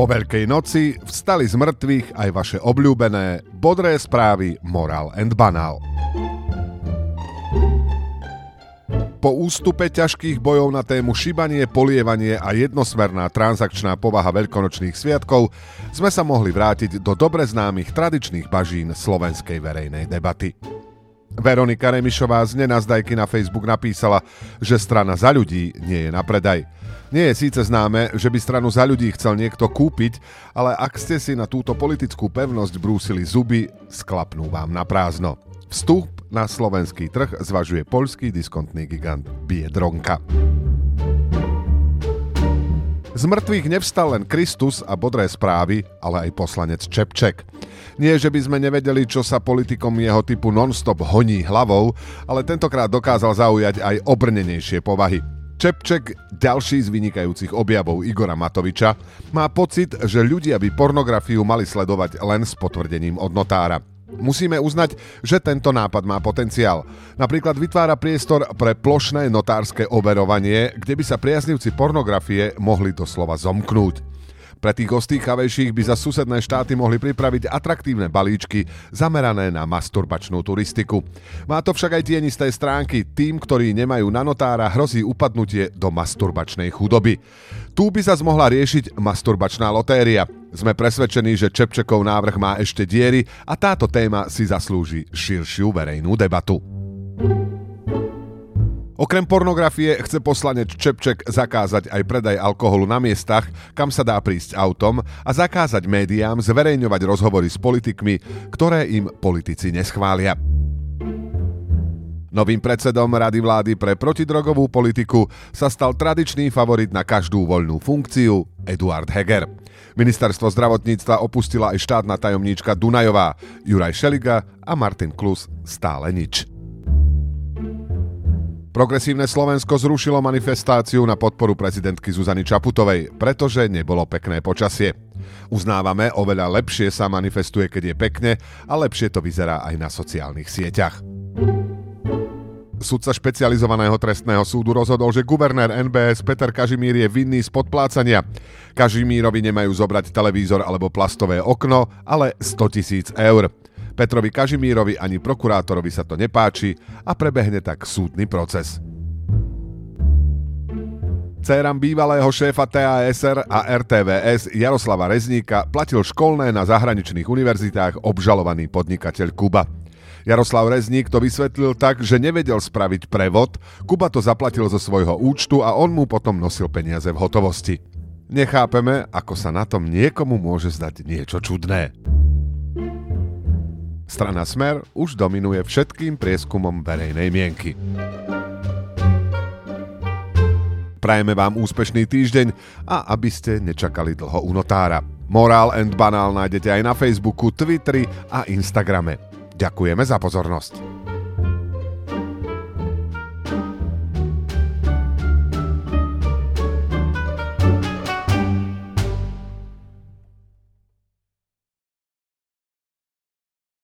Po Veľkej noci vstali z mŕtvych aj vaše obľúbené bodré správy Moral and Banal. Po ústupe ťažkých bojov na tému šibanie, polievanie a jednosmerná transakčná povaha veľkonočných sviatkov sme sa mohli vrátiť do dobre známych tradičných bažín slovenskej verejnej debaty. Veronika Remišová z Nenazdajky na Facebook napísala, že strana za ľudí nie je na predaj. Nie je síce známe, že by stranu za ľudí chcel niekto kúpiť, ale ak ste si na túto politickú pevnosť brúsili zuby, sklapnú vám na prázdno. Vstup na slovenský trh zvažuje poľský diskontný gigant Biedronka. Z mŕtvych nevstal len Kristus a bodré správy, ale aj poslanec Čepček. Nie, že by sme nevedeli, čo sa politikom jeho typu non-stop honí hlavou, ale tentokrát dokázal zaujať aj obrnenejšie povahy. Čepček, ďalší z vynikajúcich objavov Igora Matoviča, má pocit, že ľudia by pornografiu mali sledovať len s potvrdením od notára. Musíme uznať, že tento nápad má potenciál. Napríklad vytvára priestor pre plošné notárske overovanie, kde by sa priaznivci pornografie mohli doslova zomknúť. Pre tých ostýchavejších by za susedné štáty mohli pripraviť atraktívne balíčky zamerané na masturbačnú turistiku. Má to však aj tienisté stránky. Tým, ktorí nemajú na notára, hrozí upadnutie do masturbačnej chudoby. Tu by sa mohla riešiť masturbačná lotéria. Sme presvedčení, že Čepčekov návrh má ešte diery a táto téma si zaslúži širšiu verejnú debatu. Okrem pornografie chce poslanec Čepček zakázať aj predaj alkoholu na miestach, kam sa dá prísť autom a zakázať médiám zverejňovať rozhovory s politikmi, ktoré im politici neschvália. Novým predsedom Rady vlády pre protidrogovú politiku sa stal tradičný favorit na každú voľnú funkciu Eduard Heger. Ministerstvo zdravotníctva opustila aj štátna tajomníčka Dunajová, Juraj Šeliga a Martin Klus stále nič. Progresívne Slovensko zrušilo manifestáciu na podporu prezidentky Zuzany Čaputovej, pretože nebolo pekné počasie. Uznávame, oveľa lepšie sa manifestuje, keď je pekne a lepšie to vyzerá aj na sociálnych sieťach. Sudca špecializovaného trestného súdu rozhodol, že guvernér NBS Peter Kažimír je vinný z podplácania. Kažimírovi nemajú zobrať televízor alebo plastové okno, ale 100 tisíc eur. Petrovi Kažimírovi ani prokurátorovi sa to nepáči a prebehne tak súdny proces. Céram bývalého šéfa TASR a RTVS Jaroslava Rezníka platil školné na zahraničných univerzitách obžalovaný podnikateľ Kuba. Jaroslav Rezník to vysvetlil tak, že nevedel spraviť prevod, Kuba to zaplatil zo svojho účtu a on mu potom nosil peniaze v hotovosti. Nechápeme, ako sa na tom niekomu môže zdať niečo čudné. Strana Smer už dominuje všetkým prieskumom verejnej mienky. Prajeme vám úspešný týždeň a aby ste nečakali dlho u notára. Morál and Banál nájdete aj na Facebooku, Twitteri a Instagrame. Ďakujeme za pozornosť.